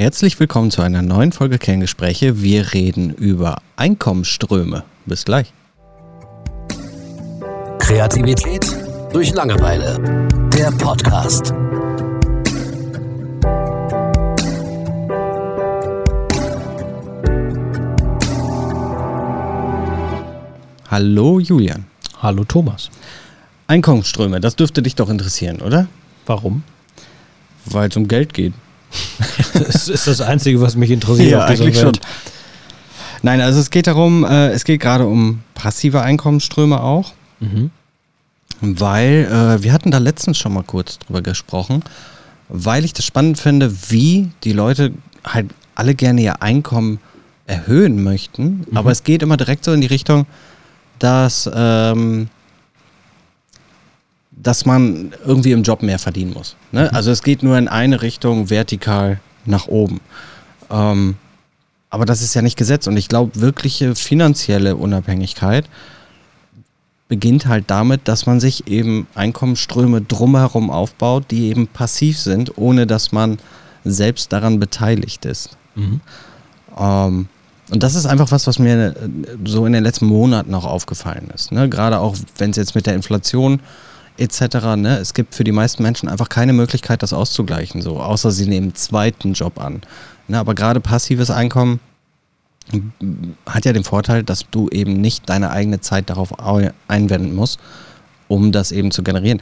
Herzlich willkommen zu einer neuen Folge Kerngespräche. Wir reden über Einkommensströme. Bis gleich. Kreativität durch Langeweile. Der Podcast. Hallo Julian. Hallo Thomas. Einkommensströme, das dürfte dich doch interessieren, oder? Warum? Weil es um Geld geht. das ist das Einzige, was mich interessiert. Ja, eigentlich Welt. schon. Nein, also es geht darum, äh, es geht gerade um passive Einkommensströme auch. Mhm. Weil äh, wir hatten da letztens schon mal kurz drüber gesprochen, weil ich das spannend finde, wie die Leute halt alle gerne ihr Einkommen erhöhen möchten. Mhm. Aber es geht immer direkt so in die Richtung, dass, ähm, dass man irgendwie im Job mehr verdienen muss. Ne? Mhm. Also es geht nur in eine Richtung vertikal nach oben. Ähm, aber das ist ja nicht Gesetz. Und ich glaube, wirkliche finanzielle Unabhängigkeit beginnt halt damit, dass man sich eben Einkommensströme drumherum aufbaut, die eben passiv sind, ohne dass man selbst daran beteiligt ist. Mhm. Ähm, und das ist einfach was, was mir äh, so in den letzten Monaten auch aufgefallen ist. Ne? Gerade auch, wenn es jetzt mit der Inflation etc. Ne? Es gibt für die meisten Menschen einfach keine Möglichkeit, das auszugleichen, so außer sie nehmen einen zweiten Job an. Ne? Aber gerade passives Einkommen hat ja den Vorteil, dass du eben nicht deine eigene Zeit darauf einwenden musst, um das eben zu generieren.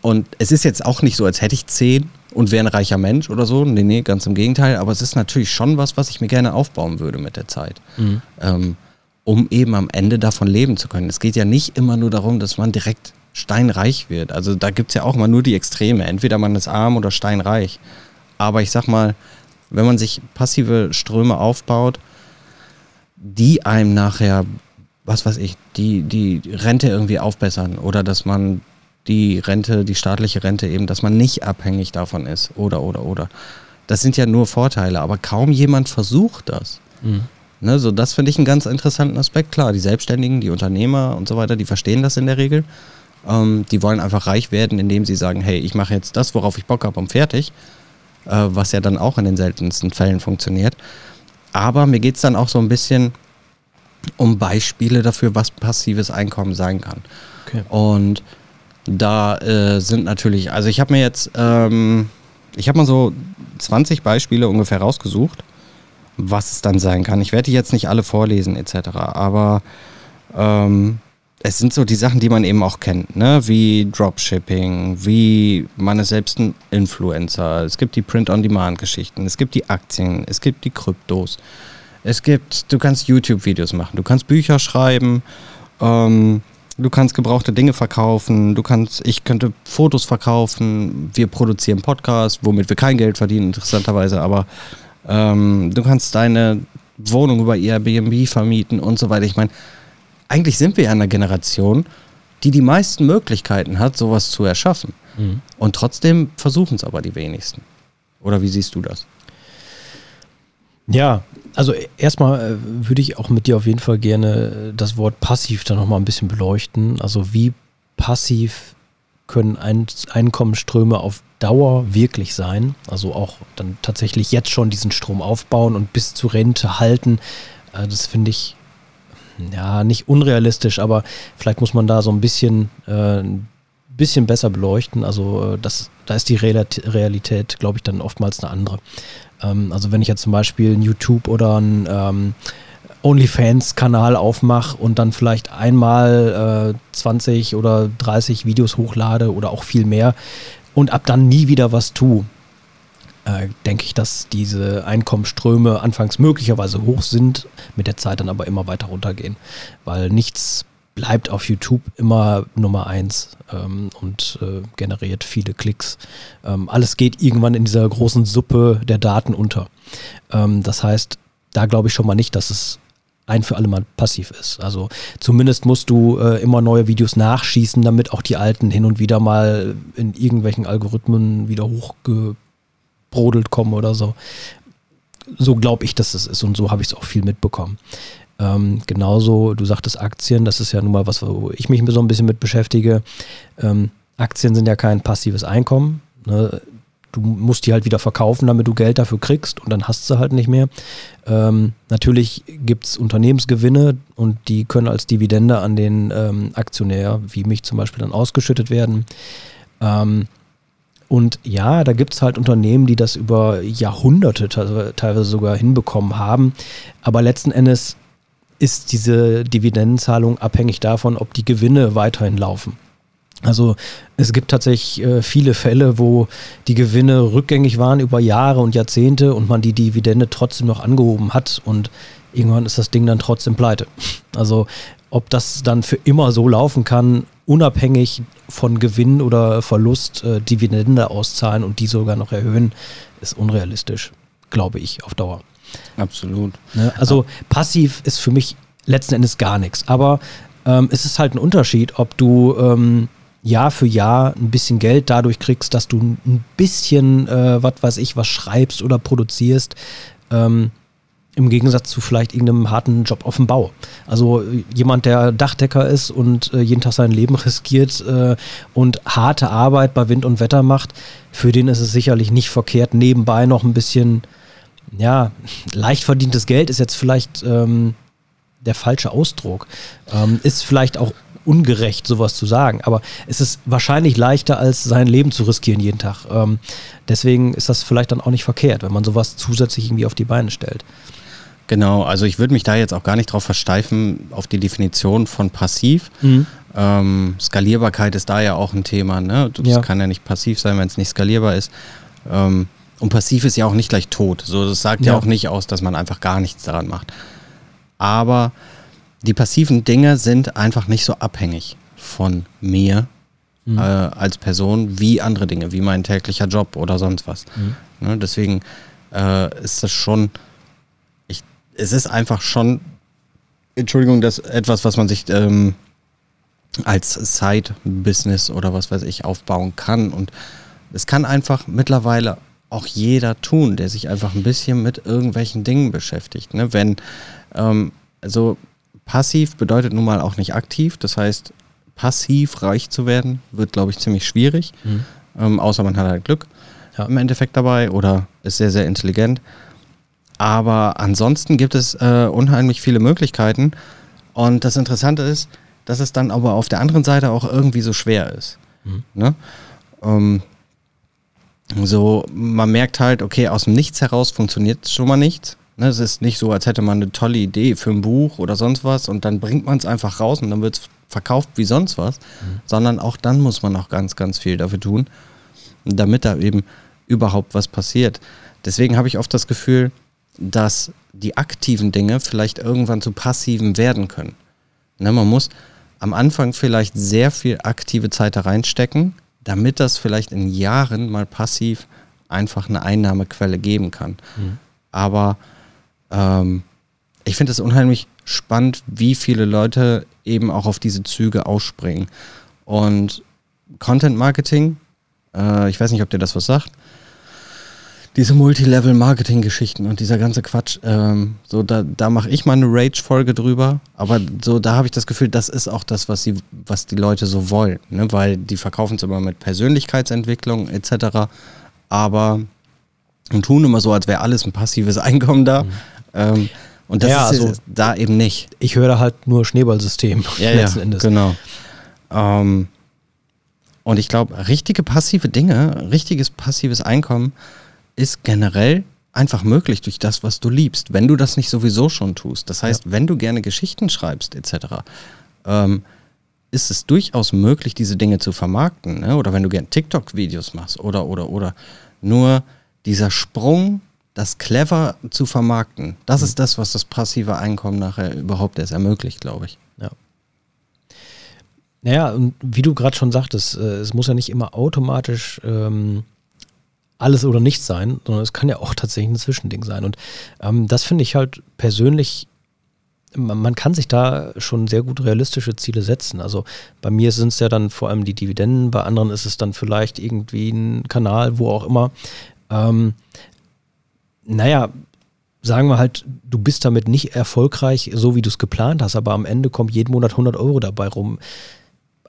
Und es ist jetzt auch nicht so, als hätte ich zehn und wäre ein reicher Mensch oder so. Nee, nee, ganz im Gegenteil. Aber es ist natürlich schon was, was ich mir gerne aufbauen würde mit der Zeit. Mhm. Ähm, um eben am Ende davon leben zu können. Es geht ja nicht immer nur darum, dass man direkt steinreich wird. Also da gibt es ja auch mal nur die Extreme. Entweder man ist arm oder steinreich. Aber ich sag mal, wenn man sich passive Ströme aufbaut, die einem nachher, was weiß ich, die, die Rente irgendwie aufbessern oder dass man die Rente, die staatliche Rente eben, dass man nicht abhängig davon ist oder, oder, oder. Das sind ja nur Vorteile, aber kaum jemand versucht das. Mhm. Ne, so das finde ich einen ganz interessanten Aspekt. Klar, die Selbstständigen, die Unternehmer und so weiter, die verstehen das in der Regel. Ähm, die wollen einfach reich werden, indem sie sagen, hey, ich mache jetzt das, worauf ich Bock habe und fertig. Äh, was ja dann auch in den seltensten Fällen funktioniert. Aber mir geht es dann auch so ein bisschen um Beispiele dafür, was passives Einkommen sein kann. Okay. Und da äh, sind natürlich, also ich habe mir jetzt, ähm, ich habe mal so 20 Beispiele ungefähr rausgesucht, was es dann sein kann. Ich werde die jetzt nicht alle vorlesen etc. Aber ähm, es sind so die Sachen, die man eben auch kennt, ne? wie Dropshipping, wie man ist selbst ein Influencer. Es gibt die Print-on-Demand-Geschichten, es gibt die Aktien, es gibt die Kryptos. Es gibt, du kannst YouTube-Videos machen, du kannst Bücher schreiben, ähm, du kannst gebrauchte Dinge verkaufen, du kannst, ich könnte Fotos verkaufen, wir produzieren Podcasts, womit wir kein Geld verdienen, interessanterweise, aber ähm, du kannst deine Wohnung über Airbnb vermieten und so weiter. Ich meine, eigentlich sind wir ja einer Generation, die die meisten Möglichkeiten hat, sowas zu erschaffen. Mhm. Und trotzdem versuchen es aber die wenigsten. Oder wie siehst du das? Ja, also erstmal äh, würde ich auch mit dir auf jeden Fall gerne äh, das Wort passiv dann nochmal ein bisschen beleuchten. Also wie passiv können Ein Einkommensströme auf Dauer wirklich sein? Also auch dann tatsächlich jetzt schon diesen Strom aufbauen und bis zur Rente halten. Äh, das finde ich ja nicht unrealistisch, aber vielleicht muss man da so ein bisschen, äh, ein bisschen besser beleuchten. Also das, da ist die Realität, glaube ich, dann oftmals eine andere. Ähm, also wenn ich jetzt zum Beispiel ein YouTube oder ein ähm, OnlyFans-Kanal aufmache und dann vielleicht einmal äh, 20 oder 30 Videos hochlade oder auch viel mehr und ab dann nie wieder was tue, äh, denke ich, dass diese Einkommensströme anfangs möglicherweise hoch sind, mit der Zeit dann aber immer weiter runtergehen, weil nichts bleibt auf YouTube immer Nummer eins ähm, und äh, generiert viele Klicks. Ähm, alles geht irgendwann in dieser großen Suppe der Daten unter. Ähm, das heißt, da glaube ich schon mal nicht, dass es ein für alle Mal passiv ist. Also zumindest musst du äh, immer neue Videos nachschießen, damit auch die alten hin und wieder mal in irgendwelchen Algorithmen wieder hochgebrodelt kommen oder so. So glaube ich, dass es ist und so habe ich es auch viel mitbekommen. Ähm, genauso, du sagtest Aktien, das ist ja nun mal was, wo ich mich so ein bisschen mit beschäftige. Ähm, Aktien sind ja kein passives Einkommen. Ne? du musst die halt wieder verkaufen, damit du Geld dafür kriegst und dann hast du halt nicht mehr. Ähm, natürlich gibt es Unternehmensgewinne und die können als Dividende an den ähm, Aktionär, wie mich zum Beispiel, dann ausgeschüttet werden. Ähm, und ja, da gibt es halt Unternehmen, die das über Jahrhunderte teilweise sogar hinbekommen haben. Aber letzten Endes ist diese Dividendenzahlung abhängig davon, ob die Gewinne weiterhin laufen. Also es gibt tatsächlich äh, viele Fälle, wo die Gewinne rückgängig waren über Jahre und Jahrzehnte und man die Dividende trotzdem noch angehoben hat und irgendwann ist das Ding dann trotzdem pleite. Also ob das dann für immer so laufen kann, unabhängig von Gewinn oder Verlust äh, Dividende auszahlen und die sogar noch erhöhen, ist unrealistisch, glaube ich, auf Dauer. Absolut. Ne? Also ja. passiv ist für mich letzten Endes gar nichts. Aber ähm, es ist halt ein Unterschied, ob du ähm, Jahr für Jahr ein bisschen Geld dadurch kriegst, dass du ein bisschen, äh, was weiß ich, was schreibst oder produzierst. Ähm, im Gegensatz zu vielleicht irgendeinem harten Job auf dem Bau. Also jemand, der Dachdecker ist und äh, jeden Tag sein Leben riskiert äh, und harte Arbeit bei Wind und Wetter macht, für den ist es sicherlich nicht verkehrt, nebenbei noch ein bisschen, ja, leicht verdientes Geld ist jetzt vielleicht ähm, der falsche Ausdruck. Ähm, ist vielleicht auch ungerecht, sowas zu sagen. Aber es ist wahrscheinlich leichter, als sein Leben zu riskieren jeden Tag. Ähm, deswegen ist das vielleicht dann auch nicht verkehrt, wenn man sowas zusätzlich irgendwie auf die Beine stellt. Genau, also ich würde mich da jetzt auch gar nicht drauf versteifen, auf die Definition von passiv. Mhm. Ähm, Skalierbarkeit ist da ja auch ein Thema. Ne? Das ja. kann ja nicht passiv sein, wenn es nicht skalierbar ist. Ähm, und passiv ist ja auch nicht gleich tot. So, das sagt ja. ja auch nicht aus, dass man einfach gar nichts daran macht. Aber die passiven Dinge sind einfach nicht so abhängig von mir mhm. äh, als Person wie andere Dinge, wie mein täglicher Job oder sonst was. Mhm. Ne? Deswegen äh, ist das schon es ist einfach schon, Entschuldigung, das etwas, was man sich ähm, als Side-Business oder was weiß ich aufbauen kann. Und es kann einfach mittlerweile auch jeder tun, der sich einfach ein bisschen mit irgendwelchen Dingen beschäftigt. Ne? Wenn, ähm, also passiv bedeutet nun mal auch nicht aktiv. Das heißt, passiv reich zu werden, wird, glaube ich, ziemlich schwierig. Mhm. Ähm, außer man hat halt Glück ja. im Endeffekt dabei oder ist sehr, sehr intelligent. Aber ansonsten gibt es äh, unheimlich viele Möglichkeiten. Und das Interessante ist, dass es dann aber auf der anderen Seite auch irgendwie so schwer ist. Mhm. Ne? Ähm, so, man merkt halt, okay, aus dem Nichts heraus funktioniert schon mal nichts. Ne? Es ist nicht so, als hätte man eine tolle Idee für ein Buch oder sonst was und dann bringt man es einfach raus und dann wird es verkauft wie sonst was, mhm. sondern auch dann muss man auch ganz, ganz viel dafür tun, damit da eben überhaupt was passiert. Deswegen habe ich oft das Gefühl, dass die aktiven Dinge vielleicht irgendwann zu passiven werden können. Ne, man muss am Anfang vielleicht sehr viel aktive Zeit da reinstecken, damit das vielleicht in Jahren mal passiv einfach eine Einnahmequelle geben kann. Mhm. Aber ähm, ich finde es unheimlich spannend, wie viele Leute eben auch auf diese Züge ausspringen. Und Content Marketing, äh, ich weiß nicht, ob dir das was sagt, diese Multilevel-Marketing-Geschichten und dieser ganze Quatsch, ähm, so da, da mache ich mal eine Rage-Folge drüber, aber so da habe ich das Gefühl, das ist auch das, was, sie, was die Leute so wollen, ne? weil die verkaufen es immer mit Persönlichkeitsentwicklung etc., aber und tun immer so, als wäre alles ein passives Einkommen da. Mhm. Ähm, und das ja, ist also, da eben nicht. Ich höre halt nur Schneeballsystem ja, letzten ja, Endes. Genau. Ähm, und ich glaube, richtige passive Dinge, richtiges passives Einkommen ist generell einfach möglich durch das, was du liebst, wenn du das nicht sowieso schon tust. Das heißt, ja. wenn du gerne Geschichten schreibst etc., ähm, ist es durchaus möglich, diese Dinge zu vermarkten. Ne? Oder wenn du gerne TikTok-Videos machst oder, oder, oder. Nur dieser Sprung, das clever zu vermarkten, das mhm. ist das, was das passive Einkommen nachher überhaupt erst ermöglicht, glaube ich. Ja. Naja, und wie du gerade schon sagtest, äh, es muss ja nicht immer automatisch ähm, alles oder nichts sein, sondern es kann ja auch tatsächlich ein Zwischending sein. Und ähm, das finde ich halt persönlich, man, kann sich da schon sehr gut realistische Ziele setzen. Also bei mir sind es ja dann vor allem die Dividenden, bei anderen ist es dann vielleicht irgendwie ein Kanal, wo auch immer. Ähm, naja, sagen wir halt, du bist damit nicht erfolgreich, so wie du es geplant hast, aber am Ende kommt jeden Monat 100 Euro dabei rum,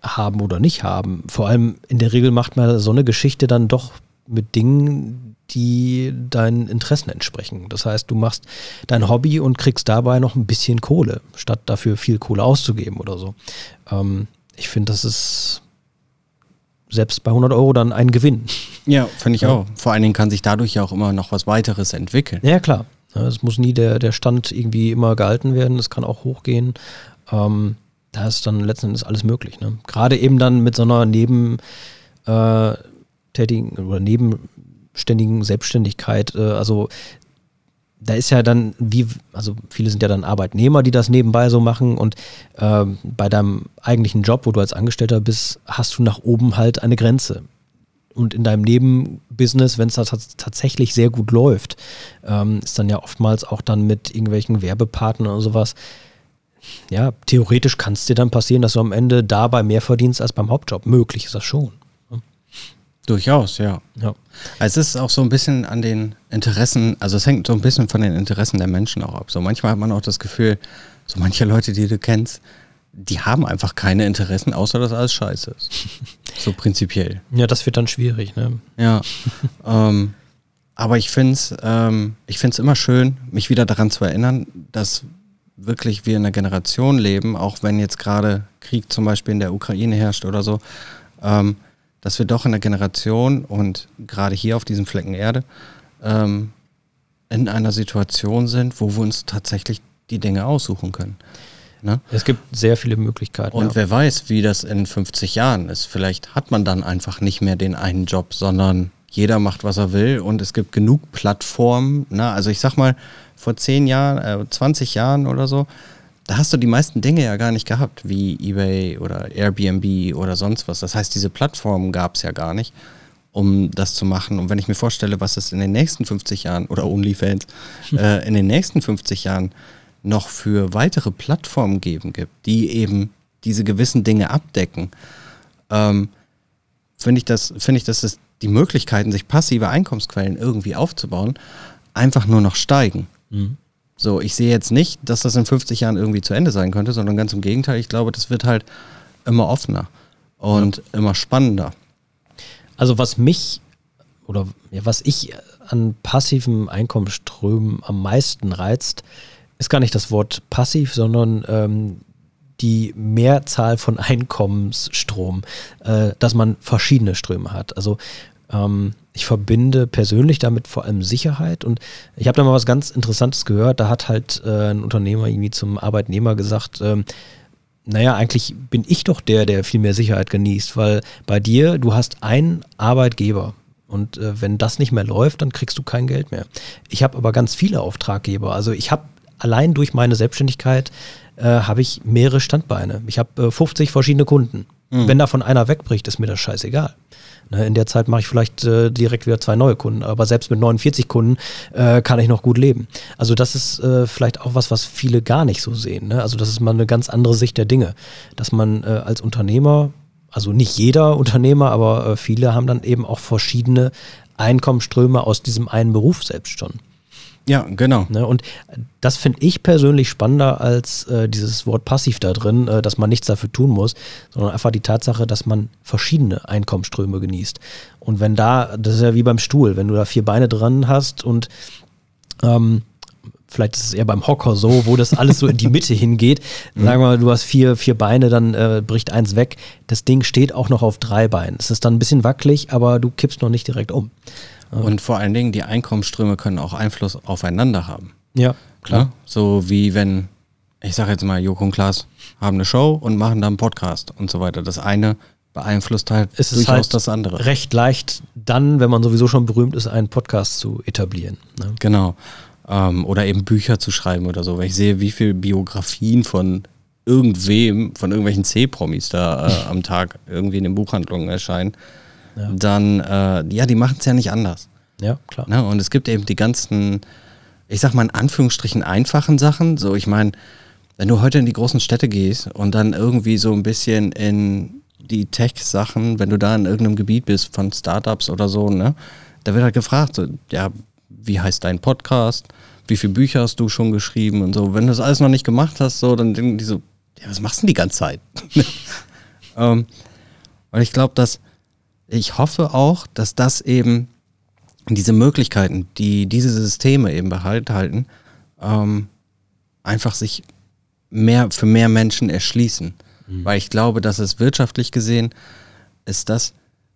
haben oder nicht haben. Vor allem in der Regel macht man so eine Geschichte dann doch mit Dingen, die deinen Interessen entsprechen. Das heißt, du machst dein Hobby und kriegst dabei noch ein bisschen Kohle, statt dafür viel Kohle auszugeben oder so. Ähm, ich finde, das ist selbst bei 100 Euro dann ein Gewinn. Ja, finde ich ja. auch. Vor allen Dingen kann sich dadurch ja auch immer noch was weiteres entwickeln. Ja, klar. Es muss nie der, der Stand irgendwie immer gehalten werden. Es kann auch hochgehen. Ähm, da ist dann letzten Endes alles möglich. Ne? Gerade eben dann mit so einer nebentätigen äh, oder nebenständigen Selbstständigkeit. Äh, also da ist ja dann, wie, also viele sind ja dann Arbeitnehmer, die das nebenbei so machen und äh, bei deinem eigentlichen Job, wo du als Angestellter bist, hast du nach oben halt eine Grenze. Und in deinem Nebenbusiness, wenn es da tatsächlich sehr gut läuft, ähm, ist dann ja oftmals auch dann mit irgendwelchen Werbepartnern oder sowas. Ja, theoretisch kann es dir dann passieren, dass du am Ende dabei mehr verdienst als beim Hauptjob. Möglich ist das schon. Durchaus, ja. ja. Also es ist auch so ein bisschen an den Interessen, also es hängt so ein bisschen von den Interessen der Menschen auch ab. So manchmal hat man auch das Gefühl, so manche Leute, die du kennst, die haben einfach keine Interessen, außer dass alles scheiße ist. so prinzipiell. Ja, das wird dann schwierig, ne? Ja. ähm, aber ich finde es ähm, immer schön, mich wieder daran zu erinnern, dass wirklich wir in einer Generation leben, auch wenn jetzt gerade Krieg zum Beispiel in der Ukraine herrscht oder so, ähm, dass wir doch in der Generation und gerade hier auf diesem Flecken Erde ähm, in einer Situation sind, wo wir uns tatsächlich die Dinge aussuchen können. Ne? Es gibt sehr viele Möglichkeiten. Und ja. wer weiß, wie das in 50 Jahren ist. Vielleicht hat man dann einfach nicht mehr den einen Job, sondern jeder macht, was er will und es gibt genug Plattformen. Ne? Also ich sag mal, vor 10 Jahren, äh, 20 Jahren oder so, da hast du die meisten Dinge ja gar nicht gehabt, wie eBay oder Airbnb oder sonst was. Das heißt, diese Plattformen gab es ja gar nicht, um das zu machen. Und wenn ich mir vorstelle, was es in den nächsten 50 Jahren oder OnlyFans äh, in den nächsten 50 Jahren noch für weitere Plattformen geben gibt, die eben diese gewissen Dinge abdecken, ähm, finde ich, das, find ich, dass es die Möglichkeiten, sich passive Einkommensquellen irgendwie aufzubauen, einfach nur noch steigen. Mhm. So, ich sehe jetzt nicht, dass das in 50 Jahren irgendwie zu Ende sein könnte, sondern ganz im Gegenteil, ich glaube, das wird halt immer offener und ja. immer spannender. Also was mich oder was ich an passiven Einkommensströmen am meisten reizt, ist gar nicht das Wort passiv, sondern ähm, die Mehrzahl von Einkommensstrom, äh, dass man verschiedene Ströme hat. Also ähm, ich verbinde persönlich damit vor allem Sicherheit und ich habe da mal was ganz Interessantes gehört. Da hat halt äh, ein Unternehmer irgendwie zum Arbeitnehmer gesagt, ähm, naja, eigentlich bin ich doch der, der viel mehr Sicherheit genießt, weil bei dir, du hast einen Arbeitgeber. Und äh, wenn das nicht mehr läuft, dann kriegst du kein Geld mehr. Ich habe aber ganz viele Auftraggeber. Also ich habe allein durch meine Selbstständigkeit äh, habe ich mehrere Standbeine. Ich habe äh, 50 verschiedene Kunden. Mhm. Wenn davon einer wegbricht, ist mir das scheißegal. Ne, in der Zeit mache ich vielleicht äh, direkt wieder zwei neue Kunden, aber selbst mit 49 Kunden äh, kann ich noch gut leben. Also das ist äh, vielleicht auch was, was viele gar nicht so sehen. Ne? Also das ist mal eine ganz andere Sicht der Dinge, dass man äh, als Unternehmer, also nicht jeder Unternehmer, aber äh, viele haben dann eben auch verschiedene Einkommensströme aus diesem einen Beruf selbst schon. Ja, genau. Ne, und das finde ich persönlich spannender als äh, dieses Wort passiv da drin, äh, dass man nichts dafür tun muss, sondern einfach die Tatsache, dass man verschiedene Einkommensströme genießt. Und wenn da, das ist ja wie beim Stuhl, wenn du da vier Beine dran hast und ähm, vielleicht ist es eher beim Hocker so, wo das alles so in die Mitte hingeht. Mhm. Sagen wir mal, du hast vier, vier Beine, dann äh, bricht eins weg. Das Ding steht auch noch auf drei Beinen. Es ist dann ein bisschen wackelig, aber du kippst noch nicht direkt um. Und vor allen Dingen, die Einkommensströme können auch Einfluss aufeinander haben. Ja, klar. Ja? So wie wenn, ich sage jetzt mal, Joko und Klaas haben eine Show und machen dann einen Podcast und so weiter. Das eine beeinflusst halt es durchaus halt das andere. Recht leicht dann, wenn man sowieso schon berühmt ist, einen Podcast zu etablieren. Ne? Genau. Ähm, oder eben Bücher zu schreiben oder so. Weil ich sehe, wie viele Biografien von irgendwem, von irgendwelchen C-Promis da äh, am Tag irgendwie in den Buchhandlungen erscheinen ja. dann, äh, ja, die machen es ja nicht anders. Ja, klar. Ne? Und es gibt eben die ganzen, ich sag mal in Anführungsstrichen einfachen Sachen. So, ich meine, wenn du heute in die großen Städte gehst und dann irgendwie so ein bisschen in die Tech-Sachen, wenn du da in irgendeinem Gebiet bist von Startups oder so, ne, da wird halt gefragt, so, ja, wie heißt dein Podcast? Wie viele Bücher hast du schon geschrieben und so. Wenn du das alles noch nicht gemacht hast, so, dann denken die so, ja, was machst du denn die ganze Zeit? ähm, und ich glaube, dass ich hoffe auch, dass das eben diese Möglichkeiten, die diese Systeme eben behalten, ähm, einfach sich mehr für mehr Menschen erschließen. Mhm. Weil ich glaube, dass es wirtschaftlich gesehen ist das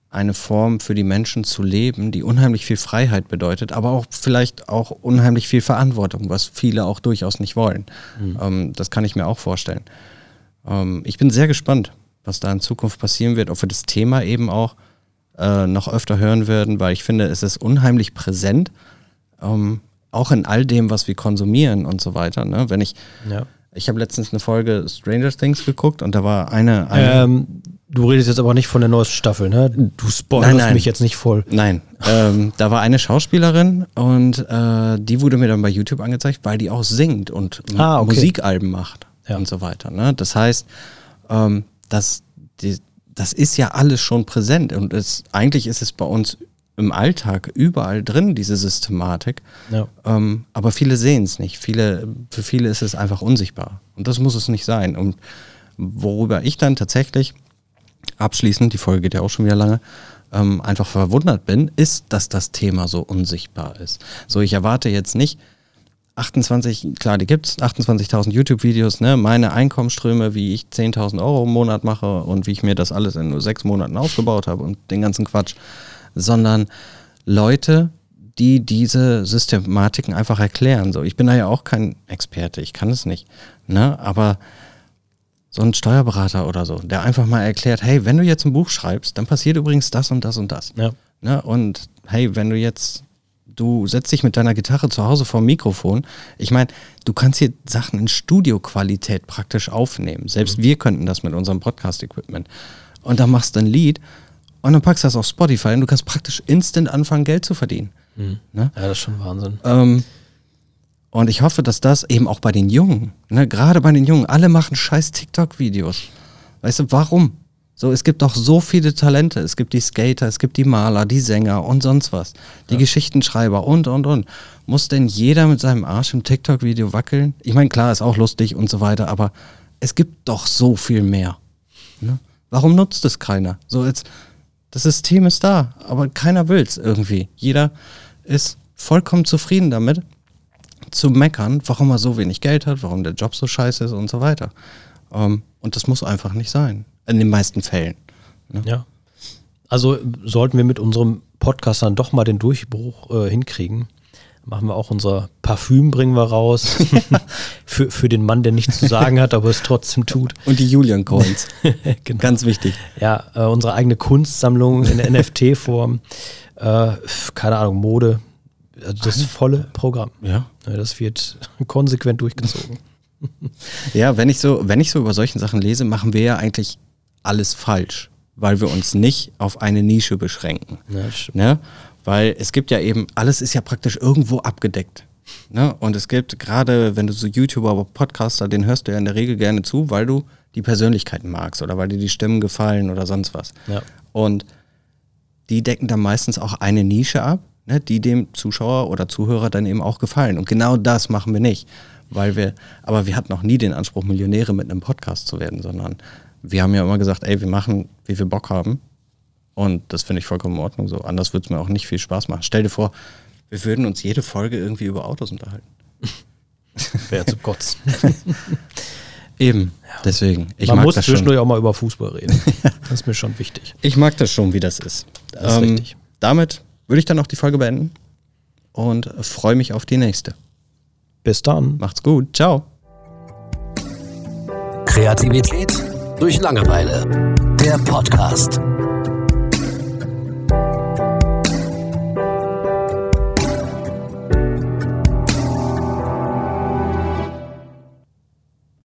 eine Form für die Menschen zu leben, die unheimlich viel Freiheit bedeutet, aber auch vielleicht auch unheimlich viel Verantwortung, was viele auch durchaus nicht wollen. Mhm. Ähm, das kann ich mir auch vorstellen. Ähm, ich bin sehr gespannt, was da in Zukunft passieren wird, ob wir das Thema eben auch äh, noch öfter hören werden, weil ich finde, es ist unheimlich präsent, ähm, auch in all dem, was wir konsumieren und so weiter. Ne? Wenn ich, ja. ich habe letztens eine Folge Stranger Things geguckt und da war eine, eine ähm, Du redest jetzt aber nicht von der neuesten Staffel, ne? Du spoilerst nein, nein. mich jetzt nicht voll. Nein, ähm, da war eine Schauspielerin und äh, die wurde mir dann bei YouTube angezeigt, weil die auch singt und ah, okay. Musikalben macht ja. und so weiter. Ne? Das heißt, ähm, das, die, das ist ja alles schon präsent und es, eigentlich ist es bei uns im Alltag überall drin, diese Systematik. Ja. Ähm, aber viele sehen es nicht. Viele, für viele ist es einfach unsichtbar. Und das muss es nicht sein. Und worüber ich dann tatsächlich abschließend, die Folge geht ja auch schon wieder lange, ähm, einfach verwundert bin, ist, dass das Thema so unsichtbar ist. So, ich erwarte jetzt nicht 28, klar, die gibt's, 28.000 YouTube-Videos, ne, meine Einkommensströme, wie ich 10.000 Euro im Monat mache und wie ich mir das alles in nur sechs Monaten aufgebaut habe und den ganzen Quatsch, sondern Leute, die diese Systematiken einfach erklären. So, ich bin da ja auch kein Experte, ich kann es nicht, ne, aber so ein Steuerberater oder so, der einfach mal erklärt, hey, wenn du jetzt ein Buch schreibst, dann passiert übrigens das und das und das. Ja. Ne? Und hey, wenn du jetzt, du setzt dich mit deiner Gitarre zu Hause vor Mikrofon, ich meine, du kannst hier Sachen in Studioqualität praktisch aufnehmen. Selbst mhm. wir könnten das mit unserem Podcast-Equipment. Und dann machst du ein Lied und dann packst du das auf Spotify und du kannst praktisch instant anfangen, Geld zu verdienen. Mhm. Ne? Ja, das ist schon Wahnsinn. Ähm, und ich hoffe, dass das eben auch bei den Jungen, ne, gerade bei den Jungen, alle machen scheiß TikTok-Videos. Weißt du, warum? So, es gibt doch so viele Talente. Es gibt die Skater, es gibt die Maler, die Sänger und sonst was. Die ja. Geschichtenschreiber und, und, und. Muss denn jeder mit seinem Arsch im TikTok-Video wackeln? Ich meine, klar, ist auch lustig und so weiter, aber es gibt doch so viel mehr. Ne? Warum nutzt es keiner? So, jetzt, das System ist da, aber keiner will es irgendwie. Jeder ist vollkommen zufrieden damit zu meckern, warum er so wenig Geld hat, warum der Job so scheiße ist und so weiter. Ähm, und das muss einfach nicht sein. In den meisten Fällen. Ne? Ja. Also sollten wir mit unserem Podcast dann doch mal den Durchbruch äh, hinkriegen. Machen wir auch unser Parfüm, bringen wir raus. für, für den Mann, der nichts zu sagen hat, aber es trotzdem tut. Und die Julian Coins. genau. Ganz wichtig. Ja, äh, unsere eigene Kunstsammlung in NFT-Form. Äh, keine Ahnung, Mode, also das volle Programm. Ja. Das wird konsequent durchgezogen. Ja, wenn ich so, wenn ich so über solchen Sachen lese, machen wir ja eigentlich alles falsch, weil wir uns nicht auf eine Nische beschränken. Ja, ne? Weil es gibt ja eben, alles ist ja praktisch irgendwo abgedeckt. Ne? Und es gibt gerade, wenn du so YouTuber oder Podcaster, den hörst du ja in der Regel gerne zu, weil du die Persönlichkeiten magst oder weil dir die Stimmen gefallen oder sonst was. Ja. Und die decken dann meistens auch eine Nische ab ne, die dem Zuschauer oder Zuhörer dann eben auch gefallen. Und genau das machen wir nicht. Weil wir, aber wir hatten noch nie den Anspruch, Millionäre mit einem Podcast zu werden, sondern wir haben ja immer gesagt, ey, wir machen, wie wir Bock haben. Und das finde ich vollkommen in Ordnung so. Anders würde es mir auch nicht viel Spaß machen. Stell dir vor, wir würden uns jede Folge irgendwie über Autos unterhalten. Wäre zu kotzen. Eben, ja. deswegen. Ich Man muss zwischendurch auch mal über Fußball reden. das ist mir schon wichtig. Ich mag das schon, wie das ist. Das ist ähm, richtig. Damit würde ich dann auch die Folge beenden und freue mich auf die nächste. Bis dann. Macht's gut. Ciao. Kreativität durch Langeweile. Der Podcast.